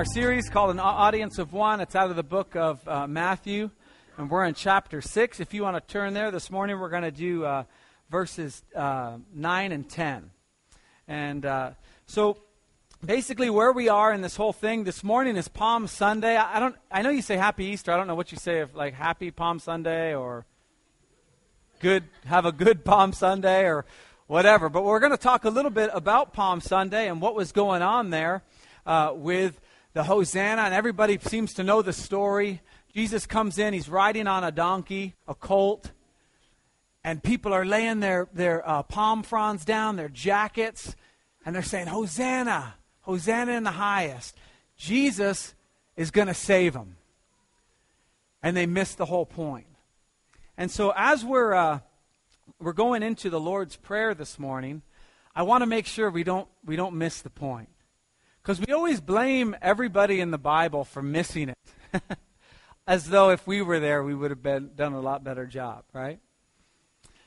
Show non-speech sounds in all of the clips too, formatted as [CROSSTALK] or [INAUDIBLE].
our series called An Audience of One. It's out of the book of uh, Matthew, and we're in chapter 6. If you want to turn there this morning, we're going to do uh, verses uh, 9 and 10. And uh, so basically, where we are in this whole thing this morning is Palm Sunday. I, I, don't. I know you say Happy Easter. I don't know what you say of like Happy Palm Sunday or good. Have a good Palm Sunday or whatever. But we're going to talk a little bit about Palm Sunday and what was going on there uh, with the Hosanna, and everybody seems to know the story. Jesus comes in, he's riding on a donkey, a colt, and people are laying their, their uh, palm fronds down, their jackets, and they're saying, Hosanna, Hosanna in the highest. Jesus is going to save them. And they miss the whole point. And so, as we're, uh, we're going into the Lord's Prayer this morning, I want to make sure we don't, we don't miss the point. Because we always blame everybody in the Bible for missing it. [LAUGHS] As though if we were there, we would have been, done a lot better job, right?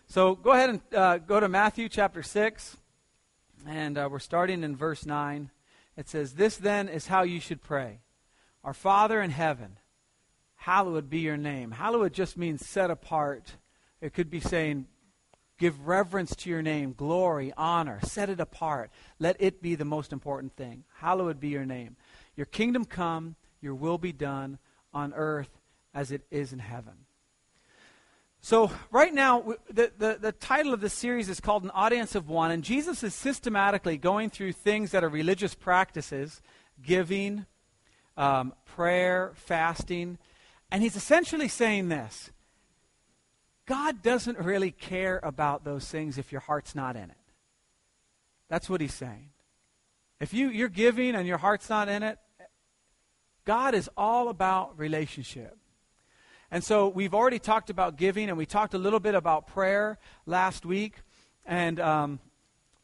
So go ahead and uh, go to Matthew chapter 6, and uh, we're starting in verse 9. It says, This then is how you should pray Our Father in heaven, hallowed be your name. Hallowed just means set apart. It could be saying, Give reverence to your name, glory, honor, set it apart. Let it be the most important thing. Hallowed be your name. Your kingdom come, your will be done on earth as it is in heaven. So, right now, the, the, the, title of this series is called An Audience of One, and Jesus is systematically going through things that are religious practices giving, um, prayer, fasting, and he's essentially saying this God doesn't really care about those things if your heart's not in it. That's what he's saying. If you, you're giving and your heart's not in it, God is all about relationship. And so we've already talked about giving, and we talked a little bit about prayer last week. And, um,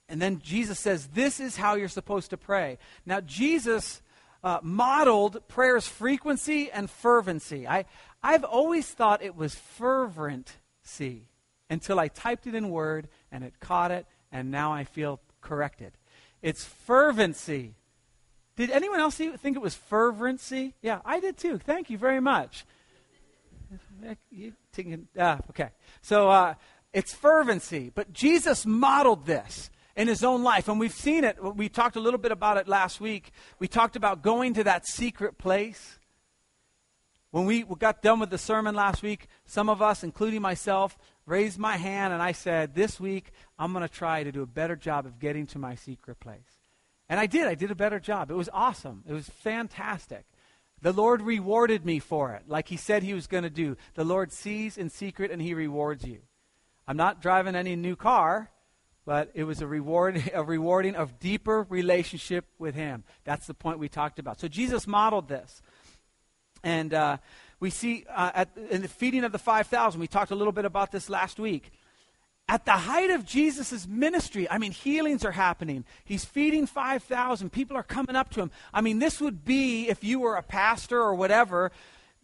and then Jesus says, This is how you're supposed to pray. Now, Jesus uh, modeled prayer's frequency and fervency. I, I've always thought it was fervent see until I typed it in Word and it caught it, and now I feel corrected. It's fervency. Did anyone else think it was fervency? Yeah, I did too. Thank you very much. Uh, okay. So uh, it's fervency. But Jesus modeled this in his own life. And we've seen it. We talked a little bit about it last week. We talked about going to that secret place when we got done with the sermon last week, some of us, including myself, raised my hand and I said, This week, I'm going to try to do a better job of getting to my secret place. And I did. I did a better job. It was awesome. It was fantastic. The Lord rewarded me for it, like He said He was going to do. The Lord sees in secret and He rewards you. I'm not driving any new car, but it was a reward, [LAUGHS] a rewarding of deeper relationship with Him. That's the point we talked about. So Jesus modeled this. And uh, we see uh, at, in the feeding of the 5,000, we talked a little bit about this last week. At the height of Jesus' ministry, I mean, healings are happening. He's feeding 5,000. People are coming up to him. I mean, this would be, if you were a pastor or whatever,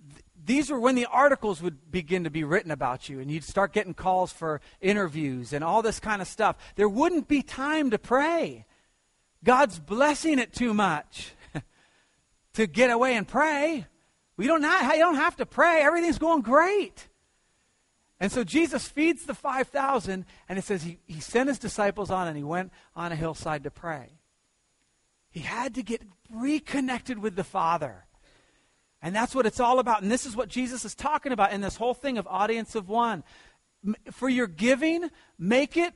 th- these were when the articles would begin to be written about you, and you'd start getting calls for interviews and all this kind of stuff. There wouldn't be time to pray. God's blessing it too much [LAUGHS] to get away and pray. We don't, not, you don't have to pray. Everything's going great. And so Jesus feeds the 5,000, and it says he, he sent his disciples on and he went on a hillside to pray. He had to get reconnected with the Father. And that's what it's all about. And this is what Jesus is talking about in this whole thing of audience of one. For your giving, make it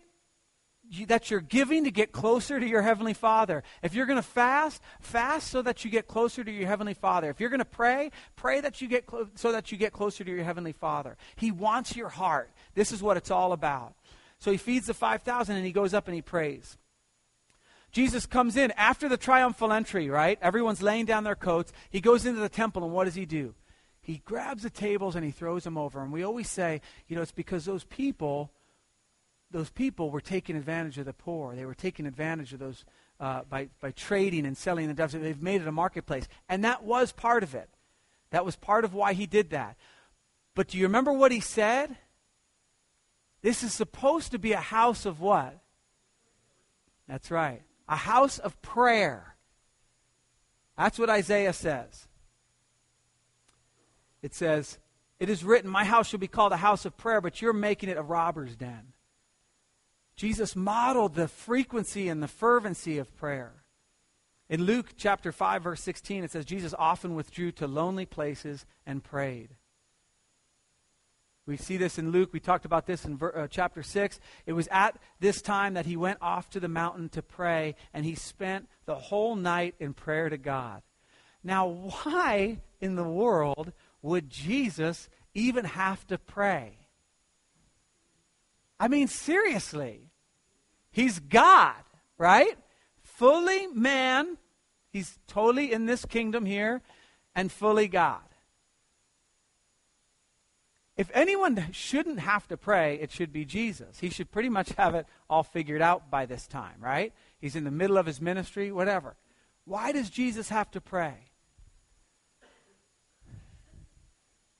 that you're giving to get closer to your Heavenly Father. If you're going to fast, fast so that you get closer to your Heavenly Father. If you're going to pray, pray that you get clo- so that you get closer to your Heavenly Father. He wants your heart. This is what it's all about. So he feeds the 5,000 and he goes up and he prays. Jesus comes in after the triumphal entry, right? Everyone's laying down their coats. He goes into the temple and what does he do? He grabs the tables and he throws them over. And we always say, you know, it's because those people those people were taking advantage of the poor. They were taking advantage of those uh, by, by trading and selling the doves. They've made it a marketplace. And that was part of it. That was part of why he did that. But do you remember what he said? This is supposed to be a house of what? That's right. A house of prayer. That's what Isaiah says. It says, It is written, My house shall be called a house of prayer, but you're making it a robber's den. Jesus modeled the frequency and the fervency of prayer. In Luke chapter 5, verse 16, it says, Jesus often withdrew to lonely places and prayed. We see this in Luke. We talked about this in ver- uh, chapter 6. It was at this time that he went off to the mountain to pray, and he spent the whole night in prayer to God. Now, why in the world would Jesus even have to pray? I mean, seriously. He's God, right? Fully man. He's totally in this kingdom here and fully God. If anyone shouldn't have to pray, it should be Jesus. He should pretty much have it all figured out by this time, right? He's in the middle of his ministry, whatever. Why does Jesus have to pray?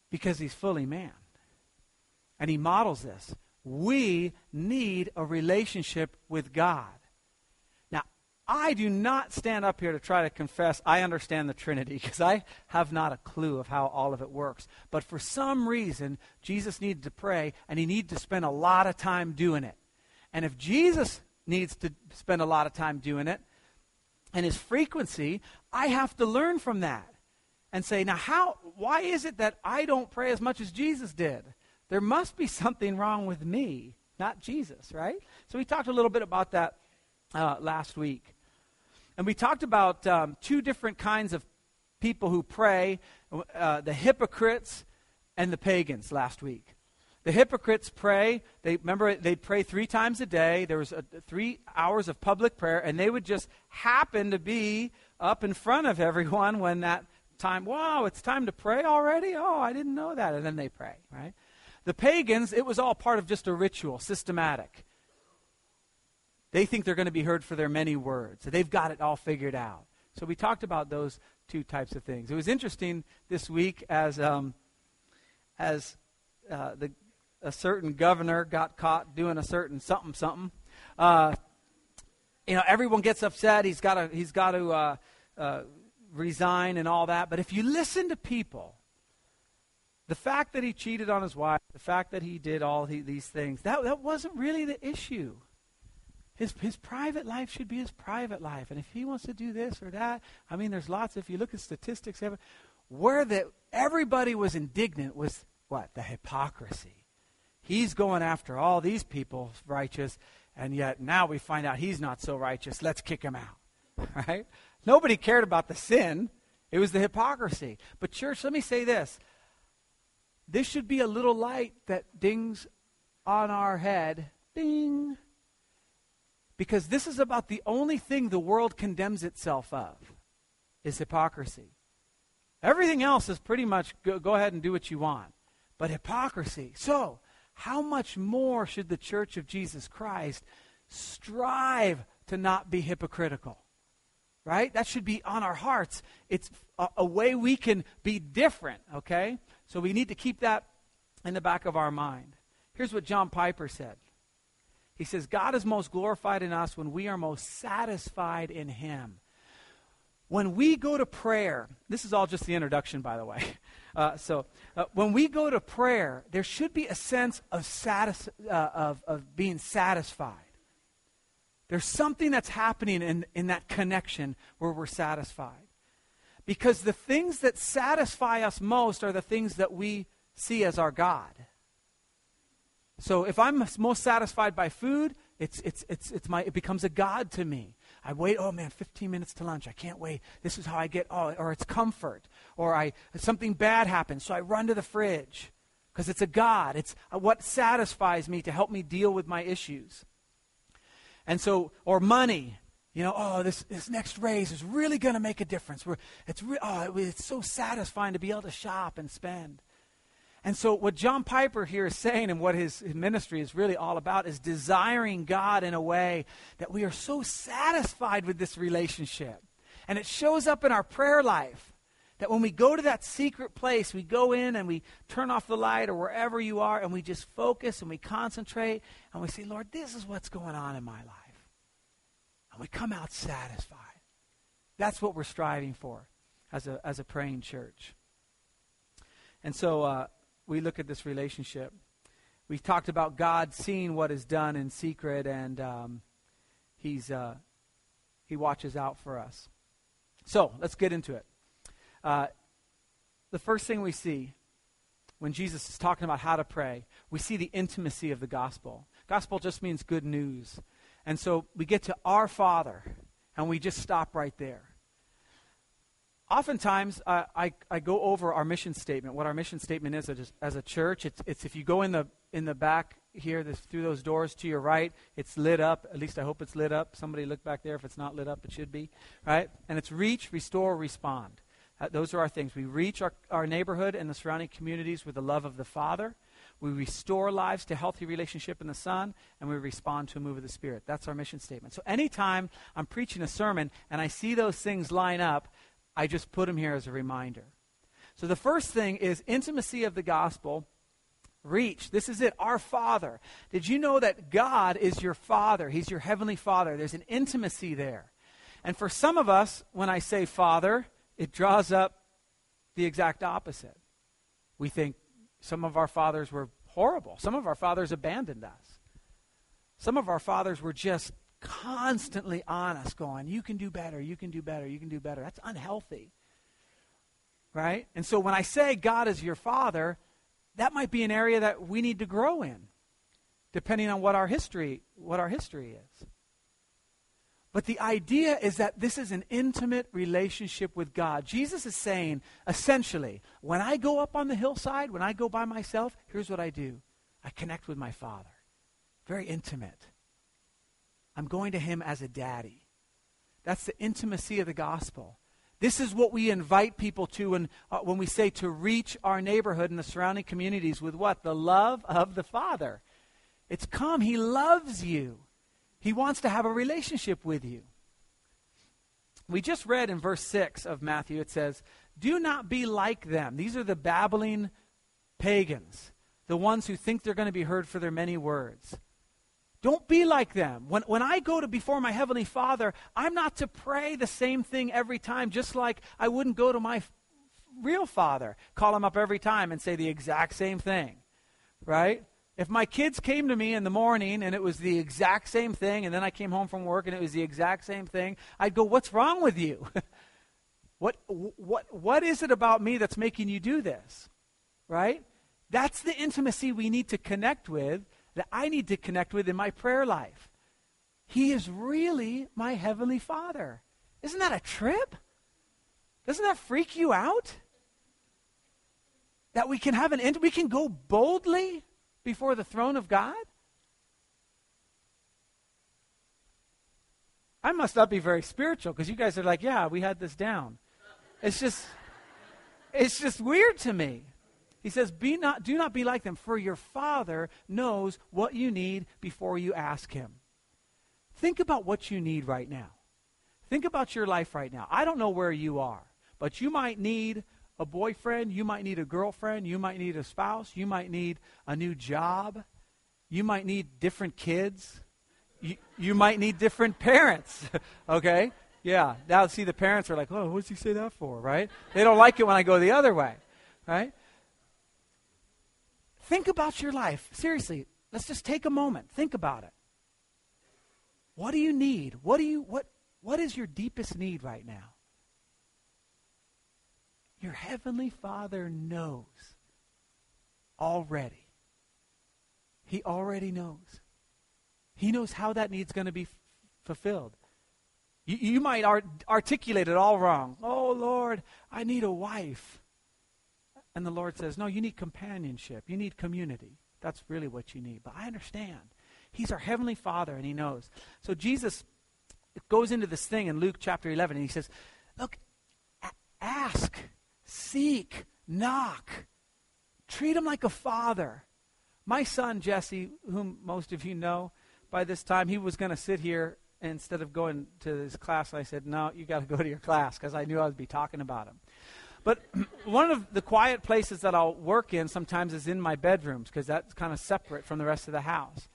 Because he's fully man. And he models this. We need a relationship with God. Now, I do not stand up here to try to confess I understand the Trinity [LAUGHS] because I have not a clue of how all of it works. But for some reason, Jesus needed to pray and he needed to spend a lot of time doing it. And if Jesus needs to spend a lot of time doing it and his frequency, I have to learn from that and say, now, how, why is it that I don't pray as much as Jesus did? There must be something wrong with me, not Jesus, right? So we talked a little bit about that uh, last week. And we talked about um, two different kinds of people who pray uh, the hypocrites and the pagans last week. The hypocrites pray. They remember they'd pray three times a day. There was a, three hours of public prayer, and they would just happen to be up in front of everyone when that time. Wow, it's time to pray already. Oh, I didn't know that. And then they pray, right? The pagans, it was all part of just a ritual, systematic. They think they're going to be heard for their many words. they've got it all figured out. So we talked about those two types of things. It was interesting this week as um, as uh, the a certain governor got caught doing a certain something something. Uh, you know, everyone gets upset. He's got to he's got to uh, uh, resign and all that. But if you listen to people the fact that he cheated on his wife, the fact that he did all he, these things, that, that wasn't really the issue. His, his private life should be his private life. And if he wants to do this or that, I mean, there's lots. If you look at statistics, where the, everybody was indignant was what? The hypocrisy. He's going after all these people righteous, and yet now we find out he's not so righteous. Let's kick him out. [LAUGHS] Right? Nobody cared about the sin. It was the hypocrisy. But, church, let me say this this should be a little light that dings on our head. Ding. Because this is about the only thing the world condemns itself of is hypocrisy. Everything else is pretty much go, go ahead and do what you want. But hypocrisy. So, how much more should the church of Jesus Christ strive to not be hypocritical? Right? That should be on our hearts. It's a, a way we can be different, okay? So we need to keep that in the back of our mind. Here's what John Piper said He says, God is most glorified in us when we are most satisfied in Him. When we go to prayer, this is all just the introduction, by the way. [LAUGHS] Uh, so, uh, when we go to prayer, there should be a sense of, satis- uh, of, of being satisfied. There's something that's happening in, in that connection where we're satisfied. Because the things that satisfy us most are the things that we see as our God. So if I'm most satisfied by food, it's, it's, it's, it's my, it becomes a God to me. I wait, oh man, 15 minutes to lunch. I can't wait. This is how I get, oh, or it's comfort. Or I, something bad happens, so I run to the fridge because it's a God. It's uh, what satisfies me to help me deal with my issues. And so, or money you know, oh, this, this next raise is really going to make a difference. We're, it's, re- oh, it's so satisfying to be able to shop and spend. And so, what John Piper here is saying, and what his, his ministry is really all about, is desiring God in a way that we are so satisfied with this relationship. And it shows up in our prayer life. That when we go to that secret place, we go in and we turn off the light or wherever you are, and we just focus and we concentrate, and we say, Lord, this is what's going on in my life we come out satisfied. That's what we're striving for as a, as a praying church. And so uh, we look at this relationship. We talked about God seeing what is done in secret, and um, he's, uh, He watches out for us. So let's get into it. Uh, the first thing we see when Jesus is talking about how to pray, we see the intimacy of the gospel. Gospel just means good news. And so we get to our Father, and we just stop right there. Oftentimes, uh, I, I go over our mission statement, what our mission statement is as, as a church. It's, it's if you go in the, in the back here, this, through those doors to your right, it's lit up. At least I hope it's lit up. Somebody look back there. If it's not lit up, it should be. Right? And it's reach, restore, respond. Uh, those are our things. We reach our, our neighborhood and the surrounding communities with the love of the Father. We restore lives to healthy relationship in the Son, and we respond to a move of the Spirit. That's our mission statement. So anytime I'm preaching a sermon and I see those things line up, I just put them here as a reminder. So the first thing is intimacy of the gospel. Reach. This is it. Our Father. Did you know that God is your Father? He's your Heavenly Father. There's an intimacy there. And for some of us, when I say Father, it draws up the exact opposite. We think some of our fathers were horrible. Some of our fathers abandoned us. Some of our fathers were just constantly on us, going, You can do better, you can do better, you can do better. That's unhealthy. Right? And so when I say God is your father, that might be an area that we need to grow in, depending on what our history, what our history is. But the idea is that this is an intimate relationship with God. Jesus is saying, essentially, when I go up on the hillside, when I go by myself, here's what I do I connect with my Father. Very intimate. I'm going to Him as a daddy. That's the intimacy of the gospel. This is what we invite people to when, uh, when we say to reach our neighborhood and the surrounding communities with what? The love of the Father. It's come. He loves you. He wants to have a relationship with you. We just read in verse 6 of Matthew, it says, Do not be like them. These are the babbling pagans, the ones who think they're going to be heard for their many words. Don't be like them. When, when I go to before my Heavenly Father, I'm not to pray the same thing every time, just like I wouldn't go to my real Father, call him up every time and say the exact same thing. Right? If my kids came to me in the morning and it was the exact same thing, and then I came home from work and it was the exact same thing, I'd go, What's wrong with you? [LAUGHS] what, what, what is it about me that's making you do this? Right? That's the intimacy we need to connect with, that I need to connect with in my prayer life. He is really my Heavenly Father. Isn't that a trip? Doesn't that freak you out? That we can have an, we can go boldly before the throne of God? I must not be very spiritual because you guys are like, yeah, we had this down. It's just, it's just weird to me. He says, be not, do not be like them, for your Father knows what you need before you ask Him. Think about what you need right now. Think about your life right now. I don't know where you are, but you might need a boyfriend, you might need a girlfriend, you might need a spouse, you might need a new job, you might need different kids, you, you might need different parents, [LAUGHS] okay? Yeah, now see the parents are like, oh, what's he say that for, right? They don't like it when I go the other way, right? Think about your life. Seriously, let's just take a moment. Think about it. What do you need? What do you what what is your deepest need right now? Your heavenly Father knows already. He already knows. He knows how that need's going to be f- fulfilled. You, you might art- articulate it all wrong. Oh, Lord, I need a wife. And the Lord says, No, you need companionship. You need community. That's really what you need. But I understand. He's our Heavenly Father, and He knows. So Jesus goes into this thing in Luke chapter 11, and He says, Look, a- ask seek, knock. Treat him like a father. My son, Jesse, whom most of you know by this time, he was going to sit here instead of going to his class. I said, No, you got to go to your class because I knew I would be talking about him. But [CLEARS THROAT] one of the quiet places that I'll work in sometimes is in my bedrooms because that's kind of separate from the rest of the house.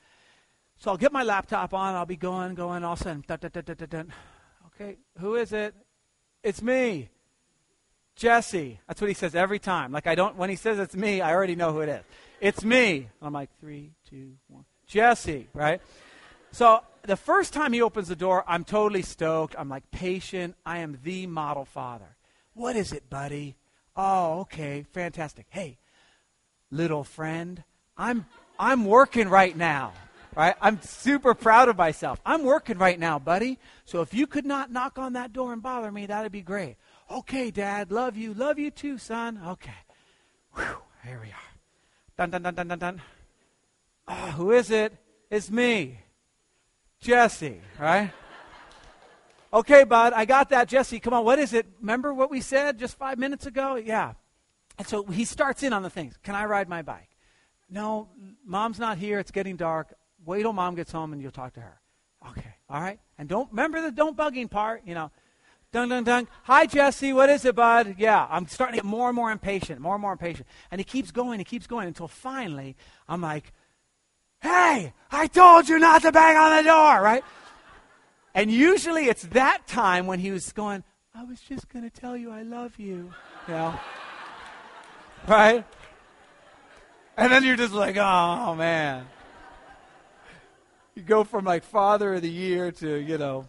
So I'll get my laptop on, I'll be going, going, all of a sudden, dun, dun, dun, okay, who is it? It's me. Jesse. That's what he says every time. Like I don't when he says it's me, I already know who it is. It's me. I'm like, three, two, one. Jesse, right? So the first time he opens the door, I'm totally stoked. I'm like patient. I am the model father. What is it, buddy? Oh, okay, fantastic. Hey, little friend, I'm I'm working right now. Right? I'm super proud of myself. I'm working right now, buddy. So if you could not knock on that door and bother me, that'd be great. Okay, Dad, love you. Love you too, son. Okay. Whew, here we are. Dun dun dun dun dun dun. Oh, who is it? It's me. Jesse, right? Okay, bud, I got that. Jesse, come on, what is it? Remember what we said just five minutes ago? Yeah. And so he starts in on the things. Can I ride my bike? No, mom's not here. It's getting dark. Wait till mom gets home and you'll talk to her. Okay, all right. And don't remember the don't bugging part. You know, dun dun dun. Hi Jesse, what is it, bud? Yeah, I'm starting to get more and more impatient, more and more impatient. And he keeps going, he keeps going until finally I'm like, Hey, I told you not to bang on the door, right? And usually it's that time when he was going, I was just going to tell you I love you. You know? right? And then you're just like, oh, man. You go from like Father of the Year to, you know.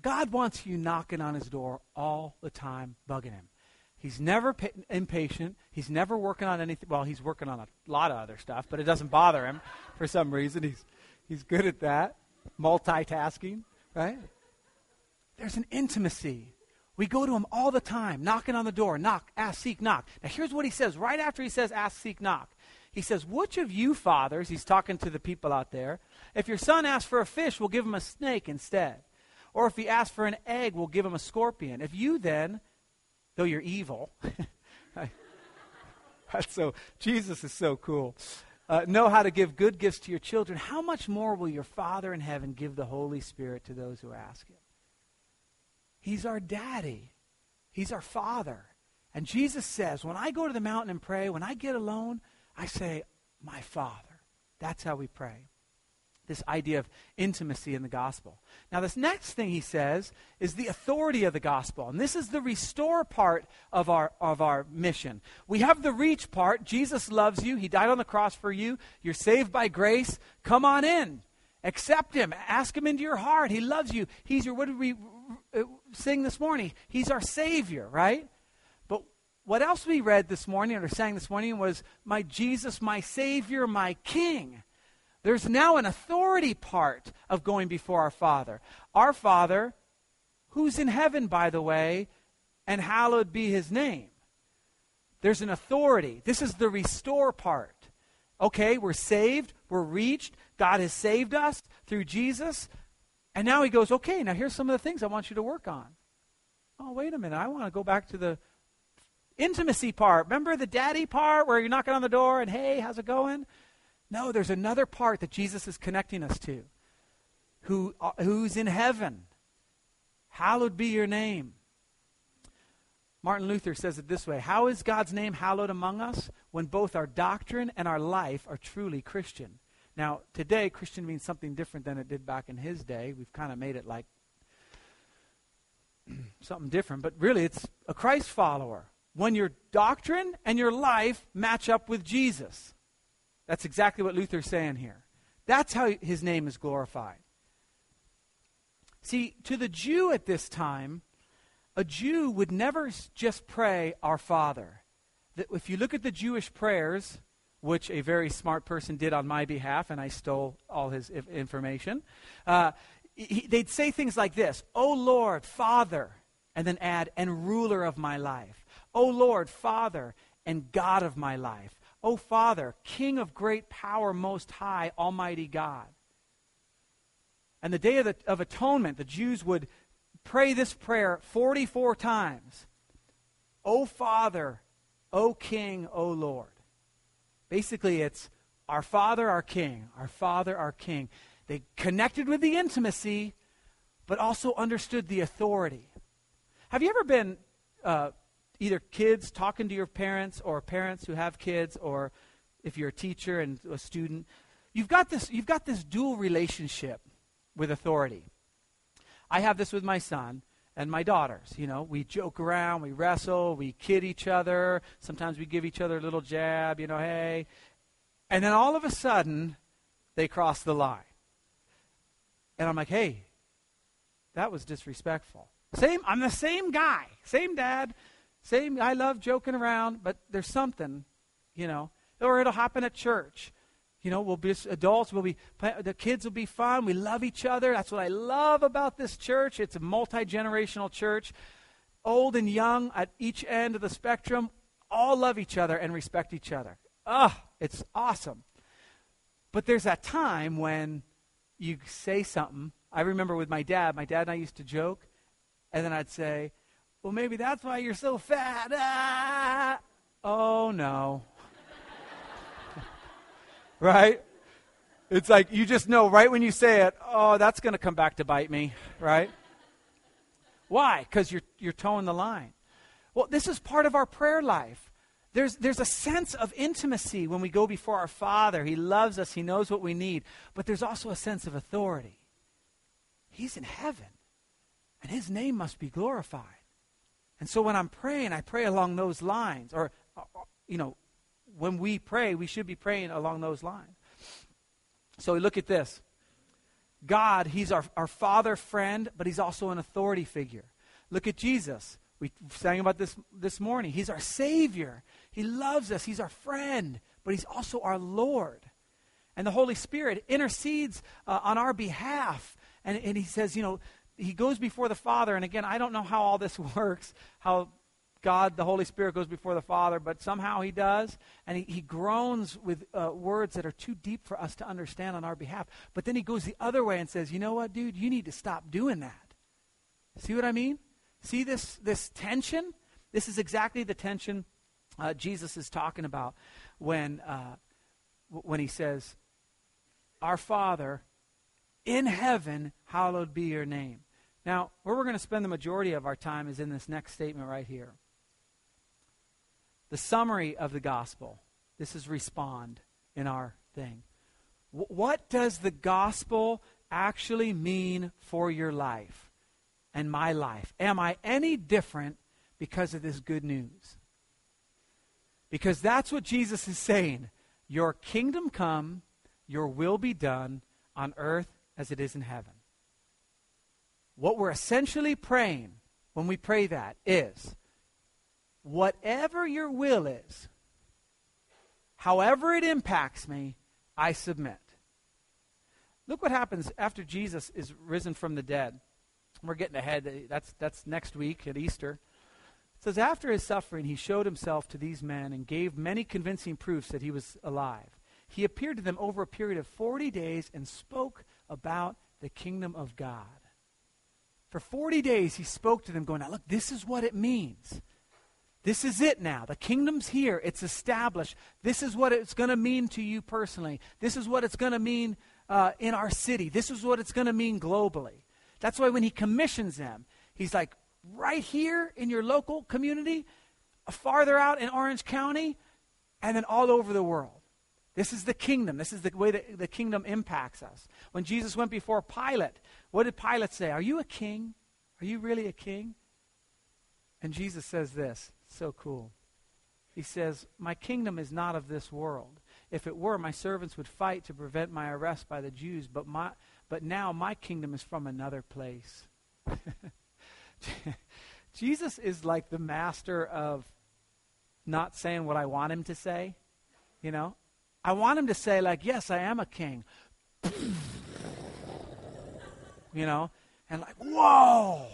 God wants you knocking on his door all the time, bugging him. He's never pa- impatient. He's never working on anything. Well, he's working on a lot of other stuff, but it doesn't bother him for some reason. He's, he's good at that. Multitasking, right? There's an intimacy. We go to him all the time, knocking on the door, knock, ask, seek, knock. Now, here's what he says right after he says, ask, seek, knock. He says, Which of you fathers, he's talking to the people out there, if your son asks for a fish, we'll give him a snake instead. Or if he asks for an egg, we'll give him a scorpion. If you then, though you're evil. [LAUGHS] [LAUGHS] That's so, Jesus is so cool. Uh, know how to give good gifts to your children. How much more will your Father in heaven give the Holy Spirit to those who ask Him? He's our daddy, He's our Father. And Jesus says, when I go to the mountain and pray, when I get alone, I say, My Father. That's how we pray this idea of intimacy in the gospel. Now, this next thing he says is the authority of the gospel. And this is the restore part of our, of our mission. We have the reach part. Jesus loves you. He died on the cross for you. You're saved by grace. Come on in. Accept him. Ask him into your heart. He loves you. He's your, what did we uh, sing this morning? He's our Savior, right? But what else we read this morning or sang this morning was, My Jesus, my Savior, my King. There's now an authority part of going before our Father. Our Father, who's in heaven, by the way, and hallowed be his name. There's an authority. This is the restore part. Okay, we're saved, we're reached, God has saved us through Jesus. And now he goes, okay, now here's some of the things I want you to work on. Oh, wait a minute. I want to go back to the intimacy part. Remember the daddy part where you're knocking on the door and, hey, how's it going? No, there's another part that Jesus is connecting us to. Who, uh, who's in heaven? Hallowed be your name. Martin Luther says it this way How is God's name hallowed among us? When both our doctrine and our life are truly Christian. Now, today, Christian means something different than it did back in his day. We've kind of made it like [CLEARS THROAT] something different, but really, it's a Christ follower. When your doctrine and your life match up with Jesus. That's exactly what Luther's saying here. That's how his name is glorified. See, to the Jew at this time, a Jew would never just pray, Our Father. If you look at the Jewish prayers, which a very smart person did on my behalf, and I stole all his information, uh, he, they'd say things like this O Lord, Father, and then add, and ruler of my life. O Lord, Father, and God of my life. O Father, King of great power, most high, Almighty God. And the day of, the, of atonement, the Jews would pray this prayer 44 times O Father, O King, O Lord. Basically, it's our Father, our King, our Father, our King. They connected with the intimacy, but also understood the authority. Have you ever been uh, either kids talking to your parents or parents who have kids or if you're a teacher and a student you've got this you've got this dual relationship with authority. I have this with my son and my daughters. You know, we joke around, we wrestle, we kid each other. Sometimes we give each other a little jab, you know, hey. And then all of a sudden, they cross the line. And I'm like, hey, that was disrespectful. Same, I'm the same guy, same dad, same. I love joking around, but there's something, you know. Or it'll happen at church. You know, we'll be adults. We'll be the kids will be fun. We love each other. That's what I love about this church. It's a multi generational church, old and young at each end of the spectrum. All love each other and respect each other. Oh, it's awesome. But there's that time when you say something. I remember with my dad. My dad and I used to joke, and then I'd say, "Well, maybe that's why you're so fat." Ah! Oh no [LAUGHS] right? It's like you just know right when you say it, oh, that's going to come back to bite me, right? Why? Because you're, you're toeing the line. Well, this is part of our prayer life. There's, there's a sense of intimacy when we go before our Father. He loves us, He knows what we need. But there's also a sense of authority. He's in heaven, and His name must be glorified. And so when I'm praying, I pray along those lines. Or, uh, uh, you know, when we pray, we should be praying along those lines. So we look at this. God, He's our, our Father friend, but He's also an authority figure. Look at Jesus. We sang about this this morning. He's our Savior. He loves us. He's our friend, but He's also our Lord. And the Holy Spirit intercedes uh, on our behalf. And, and He says, you know, He goes before the Father. And again, I don't know how all this [LAUGHS] works, how God, the Holy Spirit, goes before the Father, but somehow He does. And He, he groans with uh, words that are too deep for us to understand on our behalf. But then He goes the other way and says, You know what, dude? You need to stop doing that. See what I mean? See this, this tension? This is exactly the tension uh, Jesus is talking about when, uh, when He says, Our Father in heaven, hallowed be your name. Now, where we're going to spend the majority of our time is in this next statement right here the summary of the gospel. This is respond in our thing. W- what does the gospel actually mean for your life and my life? Am I any different because of this good news? Because that's what Jesus is saying. Your kingdom come, your will be done on earth as it is in heaven. What we're essentially praying when we pray that is whatever your will is, however it impacts me, I submit. Look what happens after Jesus is risen from the dead. We're getting ahead. That's, that's next week at Easter. It says, After his suffering, he showed himself to these men and gave many convincing proofs that he was alive. He appeared to them over a period of 40 days and spoke about the kingdom of God. For 40 days, he spoke to them, going, Now, look, this is what it means. This is it now. The kingdom's here. It's established. This is what it's going to mean to you personally. This is what it's going to mean uh, in our city. This is what it's going to mean globally. That's why when he commissions them, he's like, right here in your local community, farther out in Orange County, and then all over the world. This is the kingdom. This is the way that the kingdom impacts us. When Jesus went before Pilate, what did Pilate say? Are you a king? Are you really a king? And Jesus says this so cool. He says, My kingdom is not of this world. If it were, my servants would fight to prevent my arrest by the Jews, but, my, but now my kingdom is from another place. [LAUGHS] Jesus is like the master of not saying what I want him to say. You know? I want him to say, like, yes, I am a king. [LAUGHS] you know? And like, whoa!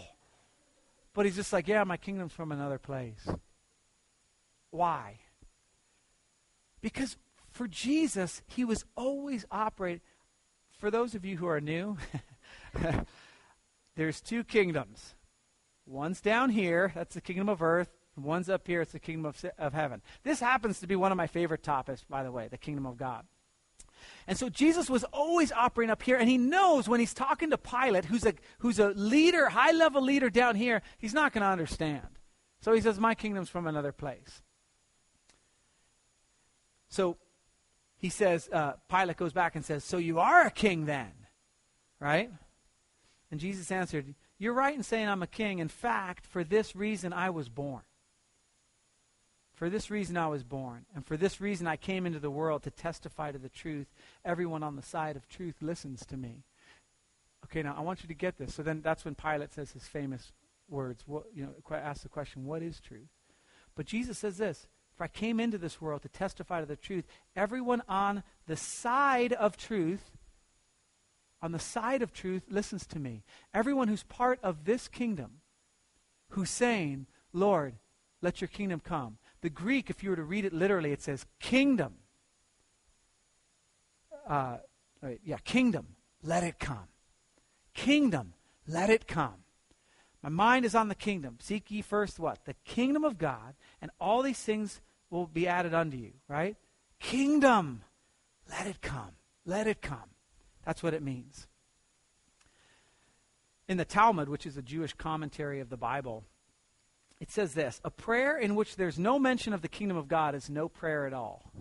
But he's just like, yeah, my kingdom's from another place. Why? Because for Jesus, he was always operating. For those of you who are new, [LAUGHS] there's two kingdoms. One's down here, that's the kingdom of earth. One's up here, it's the kingdom of, of heaven. This happens to be one of my favorite topics, by the way, the kingdom of God. And so Jesus was always operating up here, and he knows when he's talking to Pilate, who's a, who's a leader, high level leader down here, he's not going to understand. So he says, My kingdom's from another place. So he says, uh, Pilate goes back and says, So you are a king then, right? And Jesus answered, You're right in saying I'm a king. In fact, for this reason I was born. For this reason I was born. And for this reason I came into the world to testify to the truth. Everyone on the side of truth listens to me. Okay, now I want you to get this. So then that's when Pilate says his famous words. What, you know, ask the question, what is truth? But Jesus says this For I came into this world to testify to the truth. Everyone on the side of truth, on the side of truth, listens to me. Everyone who's part of this kingdom, who's saying, Lord, let your kingdom come. The Greek, if you were to read it literally, it says kingdom. Uh, yeah, kingdom, let it come. Kingdom, let it come. My mind is on the kingdom. Seek ye first what? The kingdom of God, and all these things will be added unto you, right? Kingdom, let it come. Let it come. That's what it means. In the Talmud, which is a Jewish commentary of the Bible, it says this A prayer in which there's no mention of the kingdom of God is no prayer at all.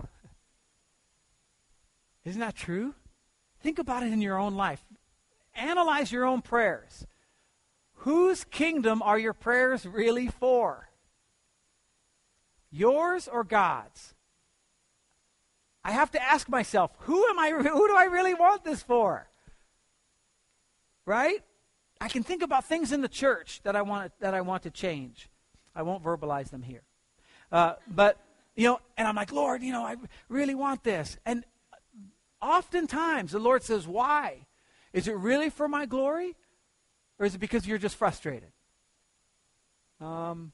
Isn't that true? Think about it in your own life. Analyze your own prayers. Whose kingdom are your prayers really for? Yours or God's? I have to ask myself, who am I who do I really want this for? Right? I can think about things in the church that I want that I want to change. I won't verbalize them here. Uh, but you know, and I'm like, Lord, you know, I really want this. And oftentimes the Lord says, Why? Is it really for my glory? Or is it because you're just frustrated? Um,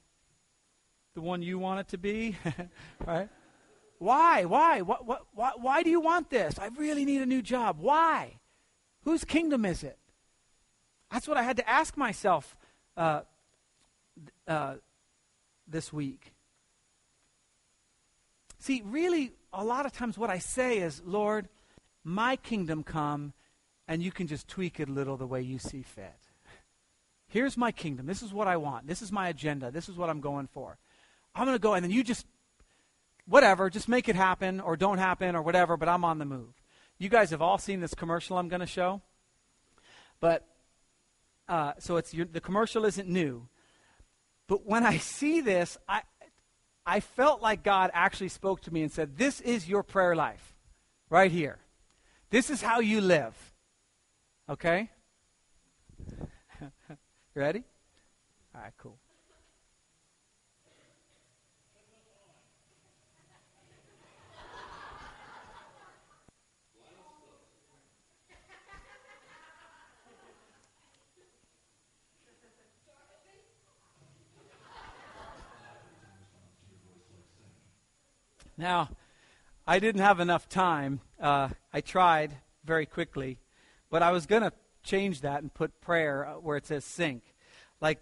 the one you want it to be, [LAUGHS] right? Why? Why? What, what, why? Why do you want this? I really need a new job. Why? Whose kingdom is it? That's what I had to ask myself uh, uh, this week. See, really, a lot of times what I say is, Lord, my kingdom come, and you can just tweak it a little the way you see fit. Here's my kingdom. This is what I want. This is my agenda. This is what I'm going for. I'm going to go, and then you just, whatever, just make it happen or don't happen or whatever, but I'm on the move. You guys have all seen this commercial I'm going to show. But, uh, so it's your, the commercial isn't new. But when I see this, I, I felt like God actually spoke to me and said, This is your prayer life right here. This is how you live. Okay? [LAUGHS] Ready? All right, cool. Now, I didn't have enough time. Uh, I tried very quickly, but I was going to change that and put prayer uh, where it says sink. Like,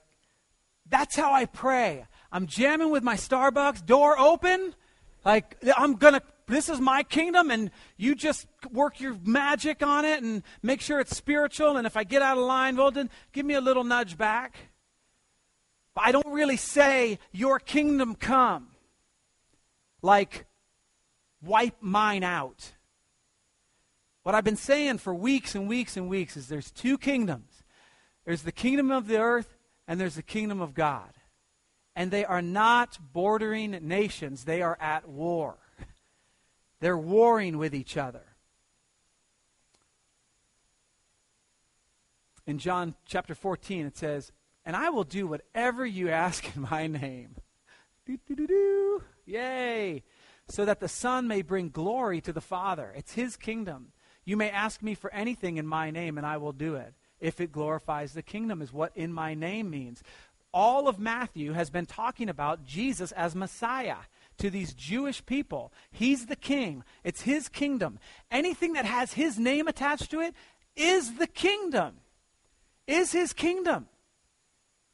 that's how I pray. I'm jamming with my Starbucks, door open. Like, I'm going to, this is my kingdom, and you just work your magic on it and make sure it's spiritual. And if I get out of line, well, then give me a little nudge back. But I don't really say, Your kingdom come. Like, wipe mine out. What I've been saying for weeks and weeks and weeks is there's two kingdoms there's the kingdom of the earth, and there's the kingdom of God. And they are not bordering nations, they are at war. [LAUGHS] They're warring with each other. In John chapter 14, it says, And I will do whatever you ask in my name. Do, do, do, do. Yay! So that the Son may bring glory to the Father. It's His kingdom. You may ask me for anything in my name, and I will do it. If it glorifies the kingdom, is what in my name means. All of Matthew has been talking about Jesus as Messiah to these Jewish people. He's the king, it's his kingdom. Anything that has his name attached to it is the kingdom, is his kingdom.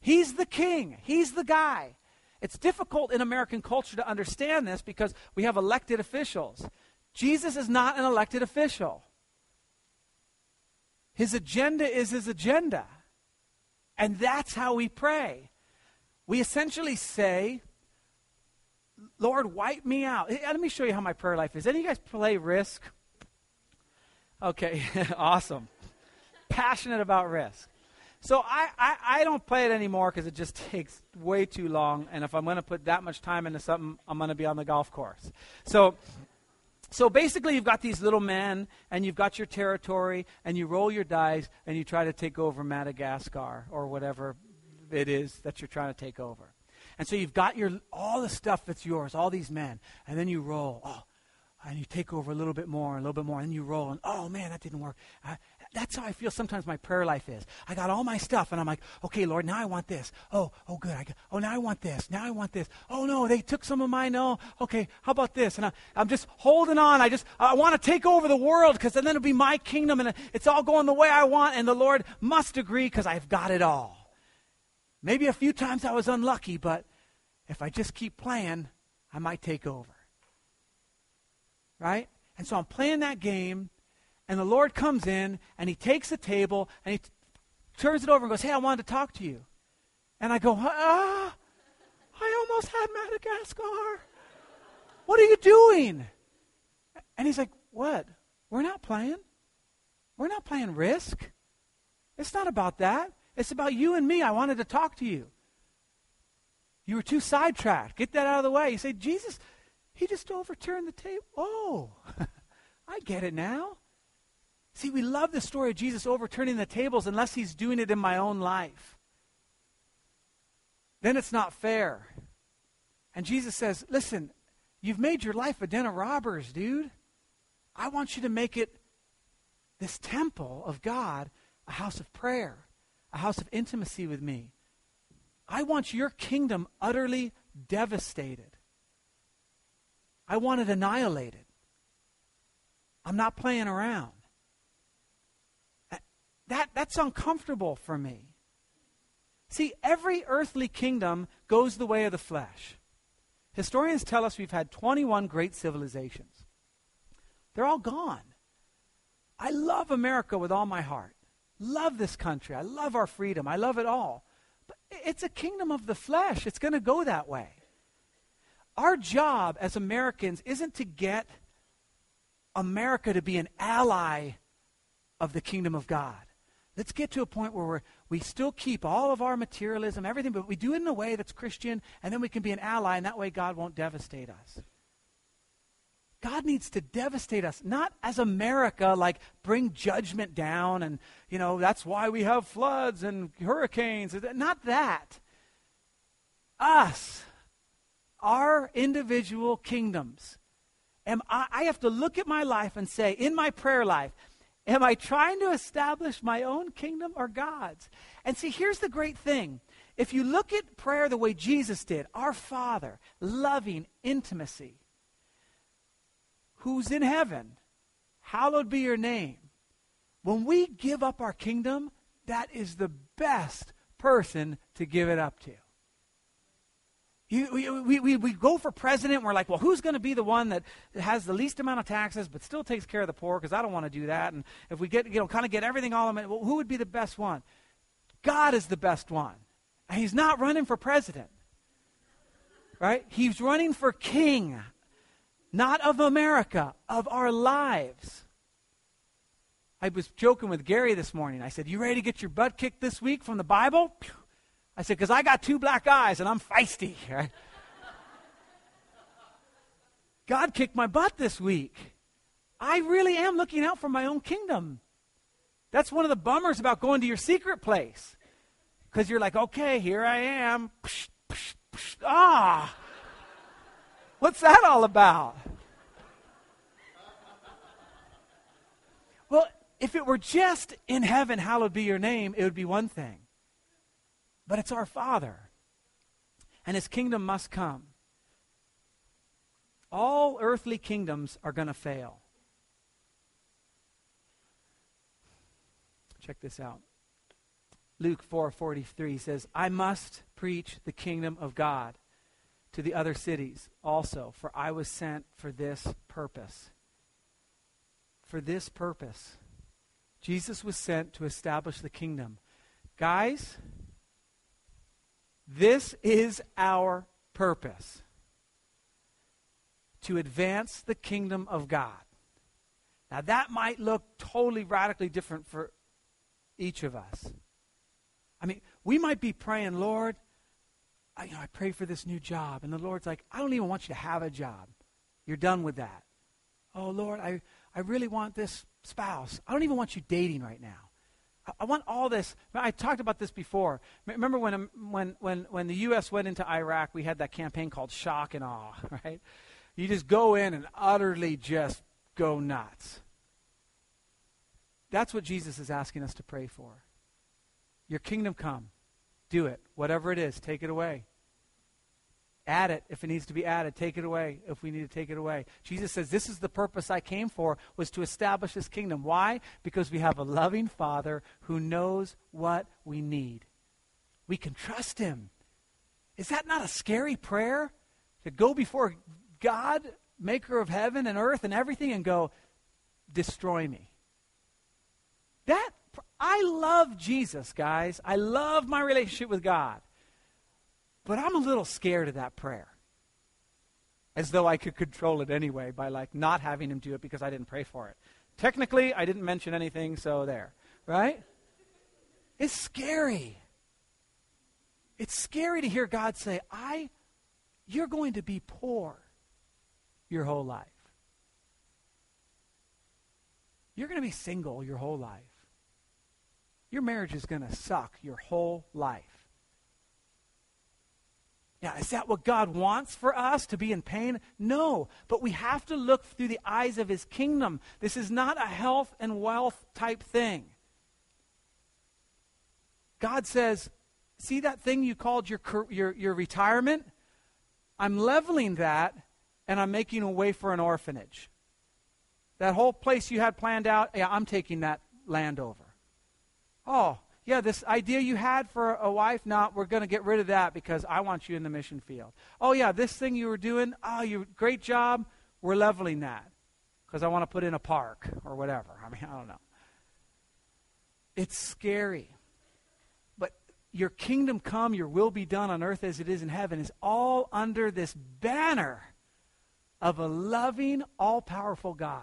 He's the king, he's the guy. It's difficult in American culture to understand this because we have elected officials. Jesus is not an elected official. His agenda is his agenda. And that's how we pray. We essentially say, Lord, wipe me out. Let me show you how my prayer life is. Any of you guys play Risk? Okay, [LAUGHS] awesome. Passionate about Risk. So I, I, I don't play it anymore because it just [LAUGHS] takes way too long. And if I'm going to put that much time into something, I'm going to be on the golf course. So, so basically, you've got these little men, and you've got your territory, and you roll your dice, and you try to take over Madagascar or whatever it is that you're trying to take over. And so you've got your all the stuff that's yours, all these men, and then you roll. Oh, and you take over a little bit more, a little bit more, and you roll, and oh man, that didn't work. That's how I feel sometimes my prayer life is. I got all my stuff, and I'm like, okay, Lord, now I want this. Oh, oh, good. I got, oh, now I want this. Now I want this. Oh, no, they took some of mine. No. Okay, how about this? And I, I'm just holding on. I just, I want to take over the world because then it'll be my kingdom, and it's all going the way I want, and the Lord must agree because I've got it all. Maybe a few times I was unlucky, but if I just keep playing, I might take over. Right? And so I'm playing that game and the Lord comes in and he takes the table and he t- turns it over and goes, Hey, I wanted to talk to you. And I go, Ah, I almost had Madagascar. What are you doing? And he's like, What? We're not playing. We're not playing risk. It's not about that. It's about you and me. I wanted to talk to you. You were too sidetracked. Get that out of the way. You say, Jesus, he just overturned the table. Oh, [LAUGHS] I get it now. See, we love the story of Jesus overturning the tables unless he's doing it in my own life. Then it's not fair. And Jesus says, Listen, you've made your life a den of robbers, dude. I want you to make it this temple of God a house of prayer, a house of intimacy with me. I want your kingdom utterly devastated. I want it annihilated. I'm not playing around that, that's uncomfortable for me. See, every earthly kingdom goes the way of the flesh. Historians tell us we've had 21 great civilizations. They're all gone. I love America with all my heart. Love this country. I love our freedom. I love it all. But it's a kingdom of the flesh. It's going to go that way. Our job as Americans isn't to get America to be an ally of the kingdom of God. Let's get to a point where we still keep all of our materialism, everything, but we do it in a way that's Christian, and then we can be an ally, and that way God won't devastate us. God needs to devastate us, not as America, like bring judgment down, and, you know, that's why we have floods and hurricanes. Not that. Us, our individual kingdoms. Am I, I have to look at my life and say, in my prayer life, Am I trying to establish my own kingdom or God's? And see, here's the great thing. If you look at prayer the way Jesus did, our Father, loving intimacy, who's in heaven, hallowed be your name. When we give up our kingdom, that is the best person to give it up to. You, we, we, we go for president, and we're like, well, who's going to be the one that has the least amount of taxes but still takes care of the poor? Because I don't want to do that. And if we get, you know, kind of get everything all in, well, who would be the best one? God is the best one. And he's not running for president. Right? He's running for king, not of America, of our lives. I was joking with Gary this morning. I said, You ready to get your butt kicked this week from the Bible? I said, because I got two black eyes and I'm feisty. [LAUGHS] Right? God kicked my butt this week. I really am looking out for my own kingdom. That's one of the bummers about going to your secret place. Because you're like, okay, here I am. Psh, psh, psh, ah. What's that all about? Well, if it were just in heaven, hallowed be your name, it would be one thing. But it's our Father. And his kingdom must come. All earthly kingdoms are going to fail. Check this out. Luke 4:43 says, "I must preach the kingdom of God to the other cities also, for I was sent for this purpose." For this purpose. Jesus was sent to establish the kingdom. Guys, this is our purpose to advance the kingdom of God. Now, that might look totally radically different for each of us. I mean, we might be praying, Lord, I, you know, I pray for this new job. And the Lord's like, I don't even want you to have a job. You're done with that. Oh, Lord, I, I really want this spouse. I don't even want you dating right now. I, want all this. I talked about this before. Remember when, um, when, when, when the U.S. went into Iraq, we had that campaign called Shock and Awe, [LAUGHS] right? You just go in and utterly just go nuts. That's what Jesus is asking us to pray for. Your kingdom come. Do it. Whatever it is, take it away. Add it if it needs to be added. Take it away if we need to take it away. Jesus says, This is the purpose I came for, was to establish his kingdom. Why? Because we have a loving Father who knows what we need. We can trust him. Is that not a scary prayer? To go before God, maker of heaven and earth and everything, and go, Destroy me. That I love Jesus, guys. I love my relationship with God. But I'm a little scared of that prayer. As though I could control it anyway by like not having him do it because I didn't pray for it. Technically, I didn't mention anything, so there. Right? It's scary. It's scary to hear God say, I you're going to be poor your whole life. You're going to be single your whole life. Your marriage is going to suck your whole life. Now, is that what God wants for us to be in pain? No, but we have to look through the eyes of His kingdom. This is not a health and wealth type thing. God says, See that thing you called your, your, your retirement? I'm leveling that and I'm making a way for an orphanage. That whole place you had planned out, yeah, I'm taking that land over. Oh, yeah, this idea you had for a wife, now we're going to get rid of that because I want you in the mission field. Oh, yeah, this thing you were doing, oh, you great job, we're leveling that because I want to put in a park or whatever. I mean, I don't know. It's scary. But your kingdom come, your will be done on earth as it is in heaven is all under this banner of a loving, all powerful God.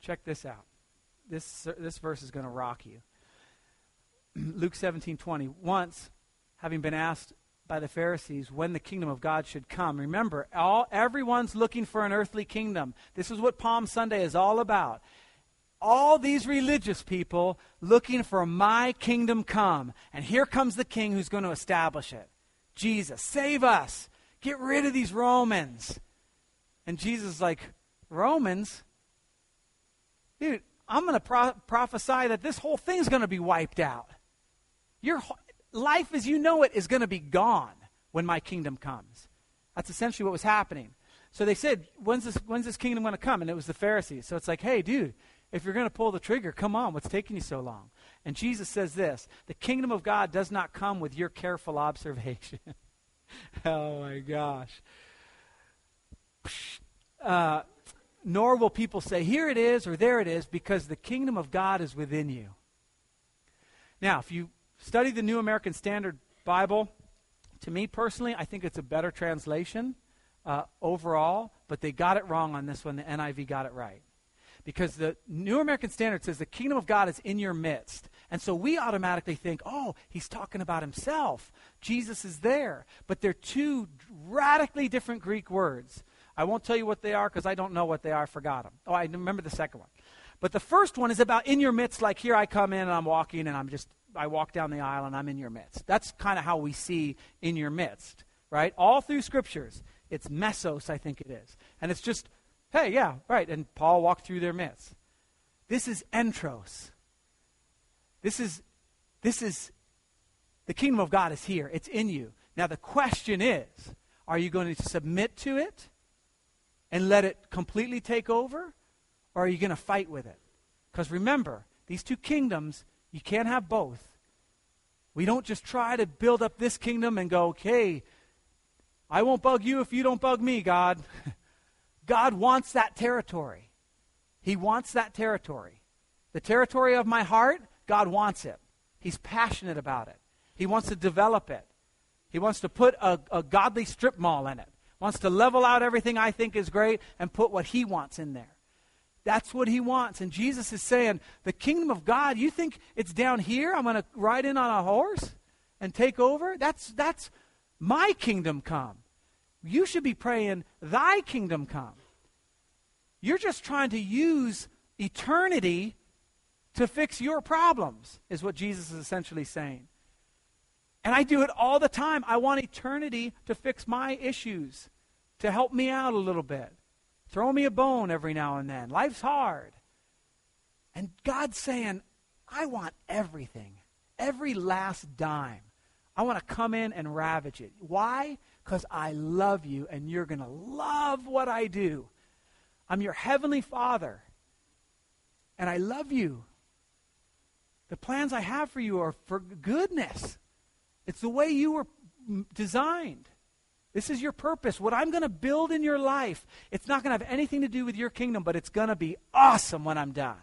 Check this out this, this verse is going to rock you. [CLEARS THROAT] Luke 17 20. Once, having been asked by the Pharisees when the kingdom of God should come. Remember, all, everyone's looking for an earthly kingdom. This is what Palm Sunday is all about. All these religious people looking for my kingdom come. And here comes the king who's going to establish it. Jesus, save us. Get rid of these Romans. And Jesus is like, Romans? Dude, I'm going to pro- prophesy that this whole thing's going to be wiped out. Your life as you know it is going to be gone when my kingdom comes. That's essentially what was happening. So they said, when's this, when's this kingdom going to come? And it was the Pharisees. So it's like, hey, dude, if you're going to pull the trigger, come on. What's taking you so long? And Jesus says this The kingdom of God does not come with your careful observation. [LAUGHS] oh, my gosh. Uh, nor will people say, here it is or there it is, because the kingdom of God is within you. Now, if you study the New American Standard Bible, to me personally, I think it's a better translation uh, overall, but they got it wrong on this one. The NIV got it right. Because the New American Standard says the kingdom of God is in your midst. And so we automatically think, oh, he's talking about himself. Jesus is there. But they're two radically different Greek words. I won't tell you what they are because I don't know what they are. I forgot them. Oh, I remember the second one. But the first one is about in your midst, like here I come in and I'm walking and I'm just, I walk down the aisle and I'm in your midst. That's kind of how we see in your midst, right? All through scriptures, it's mesos, I think it is. And it's just, hey, yeah, right. And Paul walked through their midst. This is entros. This is, this is, the kingdom of God is here. It's in you. Now the question is, are you going to submit to it? And let it completely take over? Or are you going to fight with it? Because remember, these two kingdoms, you can't have both. We don't just try to build up this kingdom and go, okay, I won't bug you if you don't bug me, God. [LAUGHS] God wants that territory. He wants that territory. The territory of my heart, God wants it. He's passionate about it. He wants to develop it. He wants to put a, a godly strip mall in it wants to level out everything I think is great and put what he wants in there. That's what he wants. And Jesus is saying, the kingdom of God, you think it's down here? I'm going to ride in on a horse and take over? That's, that's my kingdom come. You should be praying, thy kingdom come. You're just trying to use eternity to fix your problems, is what Jesus is essentially saying. And I do it all the time. I want eternity to fix my issues, to help me out a little bit. Throw me a bone every now and then. Life's hard. And God's saying, I want everything, every last dime. I want to come in and ravage it. Why? Because I love you and you're going to love what I do. I'm your heavenly Father and I love you. The plans I have for you are for goodness. It's the way you were designed. This is your purpose. What I'm going to build in your life, it's not going to have anything to do with your kingdom, but it's going to be awesome when I'm done.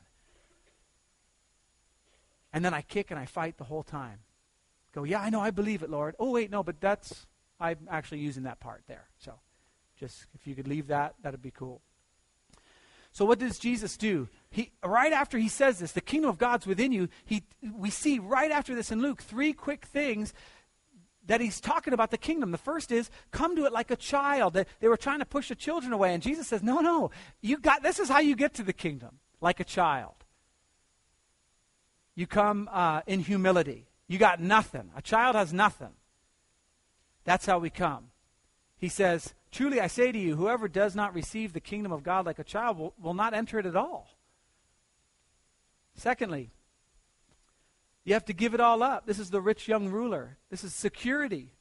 And then I kick and I fight the whole time. Go, yeah, I know, I believe it, Lord. Oh, wait, no, but that's, I'm actually using that part there. So just if you could leave that, that'd be cool. So what does Jesus do? He, right after he says this, the kingdom of God's within you, he, we see right after this in Luke three quick things that he's talking about the kingdom. The first is come to it like a child. They, were trying to push the children away, and Jesus says, No, no, you got this is how you get to the kingdom, like a child. You come uh, in humility. You got nothing. A child has nothing. That's how we come. He says, Truly I say to you, whoever does not receive the kingdom of God like a child will, will not enter it at all. Secondly, you have to give it all up. This is the rich young ruler. This is security.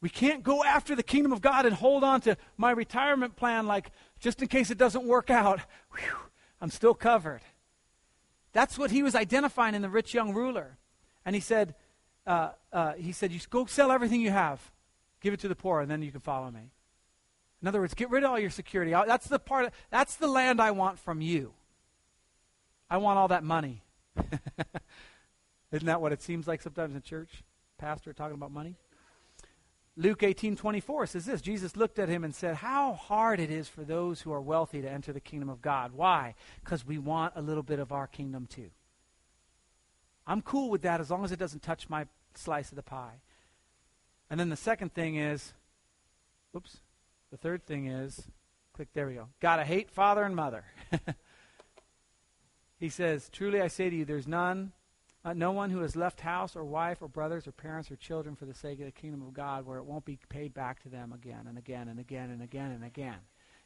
We can't go after the kingdom of God and hold on to my retirement plan like just in case it doesn't work out. Whew, I'm still covered. That's what he was identifying in the rich young ruler. And he said, uh, uh, he said, you go sell everything you have, give it to the poor, and then you can follow me. In other words, get rid of all your security. That's the part. Of, that's the land I want from you. I want all that money. [LAUGHS] Isn't that what it seems like sometimes in church? Pastor talking about money? Luke 18:24 says this, Jesus looked at him and said, "How hard it is for those who are wealthy to enter the kingdom of God. Why? Cuz we want a little bit of our kingdom too." I'm cool with that as long as it doesn't touch my slice of the pie. And then the second thing is oops. The third thing is click there we go. Got to hate father and mother. [LAUGHS] he says, "Truly I say to you, there's none uh, no one who has left house or wife or brothers or parents or children for the sake of the kingdom of God, where it won't be paid back to them again and again and again and again and again.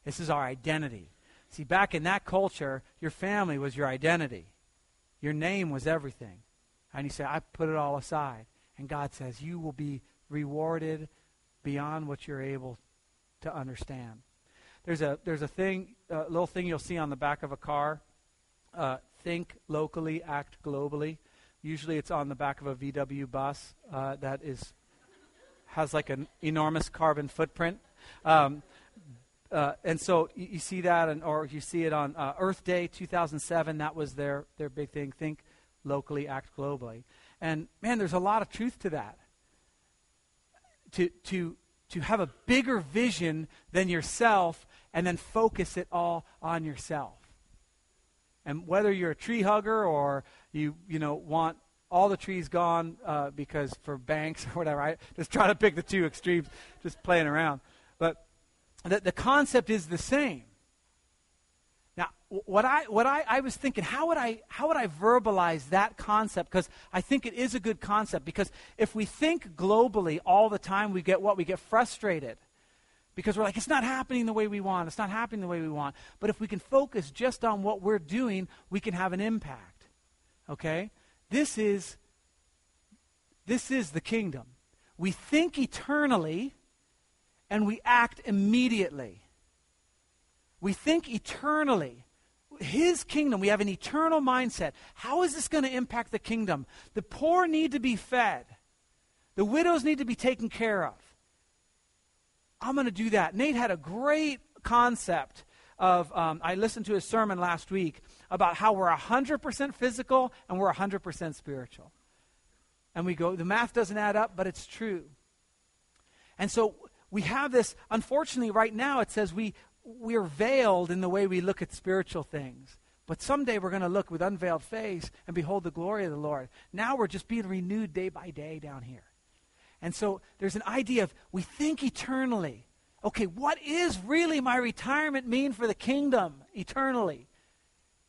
This is our identity. See, back in that culture, your family was your identity. Your name was everything. And you say, I put it all aside. And God says, you will be rewarded beyond what you're able to understand. There's a, there's a thing, a little thing you'll see on the back of a car. Uh, think locally, act globally. Usually it's on the back of a VW bus uh, that is has like an enormous carbon footprint. Um, uh, and so you, you, see that, and, or you see it on uh, Earth Day 2007. That was their, their big thing. Think locally, act globally. And man, there's a lot of truth to that. To, to, to have a bigger vision than yourself and then focus it all on yourself. And whether you're a tree hugger or you, you know, want all the trees gone uh, because for banks [LAUGHS] or whatever, I just try to pick the two extremes, just playing around. But the, the concept is the same. Now, what I, what I, I was thinking, how would I, how would I verbalize that concept? Because I think it is a good concept. Because if we think globally all the time, we get what? We get frustrated because we're like, it's not happening the way we want. It's not happening the way we want. But if we can focus just on what we're doing, we can have an impact. Okay? This is this is the kingdom. We think eternally and we act immediately. We think eternally. His kingdom, we have an eternal mindset. How is this going to impact the kingdom? The poor need to be fed. The widows need to be taken care of. I'm going to do that. Nate had a great concept of, um, I listened to his sermon last week about how we're 100% physical and we're 100% spiritual. And we go, the math doesn't add up, but it's true. And so we have this, unfortunately, right now it says we, we're veiled in the way we look at spiritual things. But someday we're going to look with unveiled face and behold the glory of the Lord. Now we're just being renewed day by day down here. And so there's an idea of we think eternally. Okay, what is really my retirement mean for the kingdom eternally?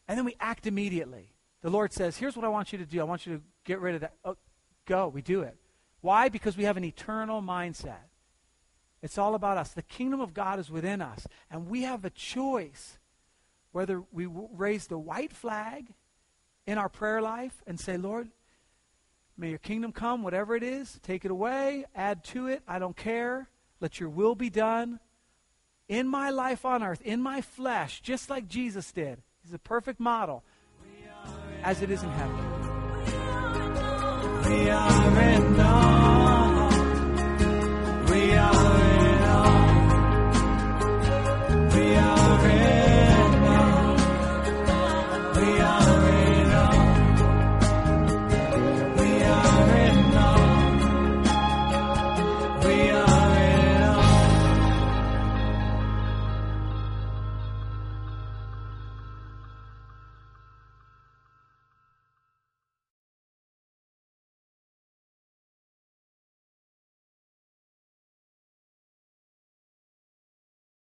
And then we act immediately. The Lord says, Here's what I want you to do. I want you to get rid of that. Oh, go. We do it. Why? Because we have an eternal mindset. It's all about us. The kingdom of God is within us. And we have a choice whether we raise the white flag in our prayer life and say, Lord, may your kingdom come, whatever it is, take it away, add to it, I don't care. Let your will be done in my life on earth, in my flesh, just like Jesus did is a perfect model as it is in heaven. We are in awe. We are in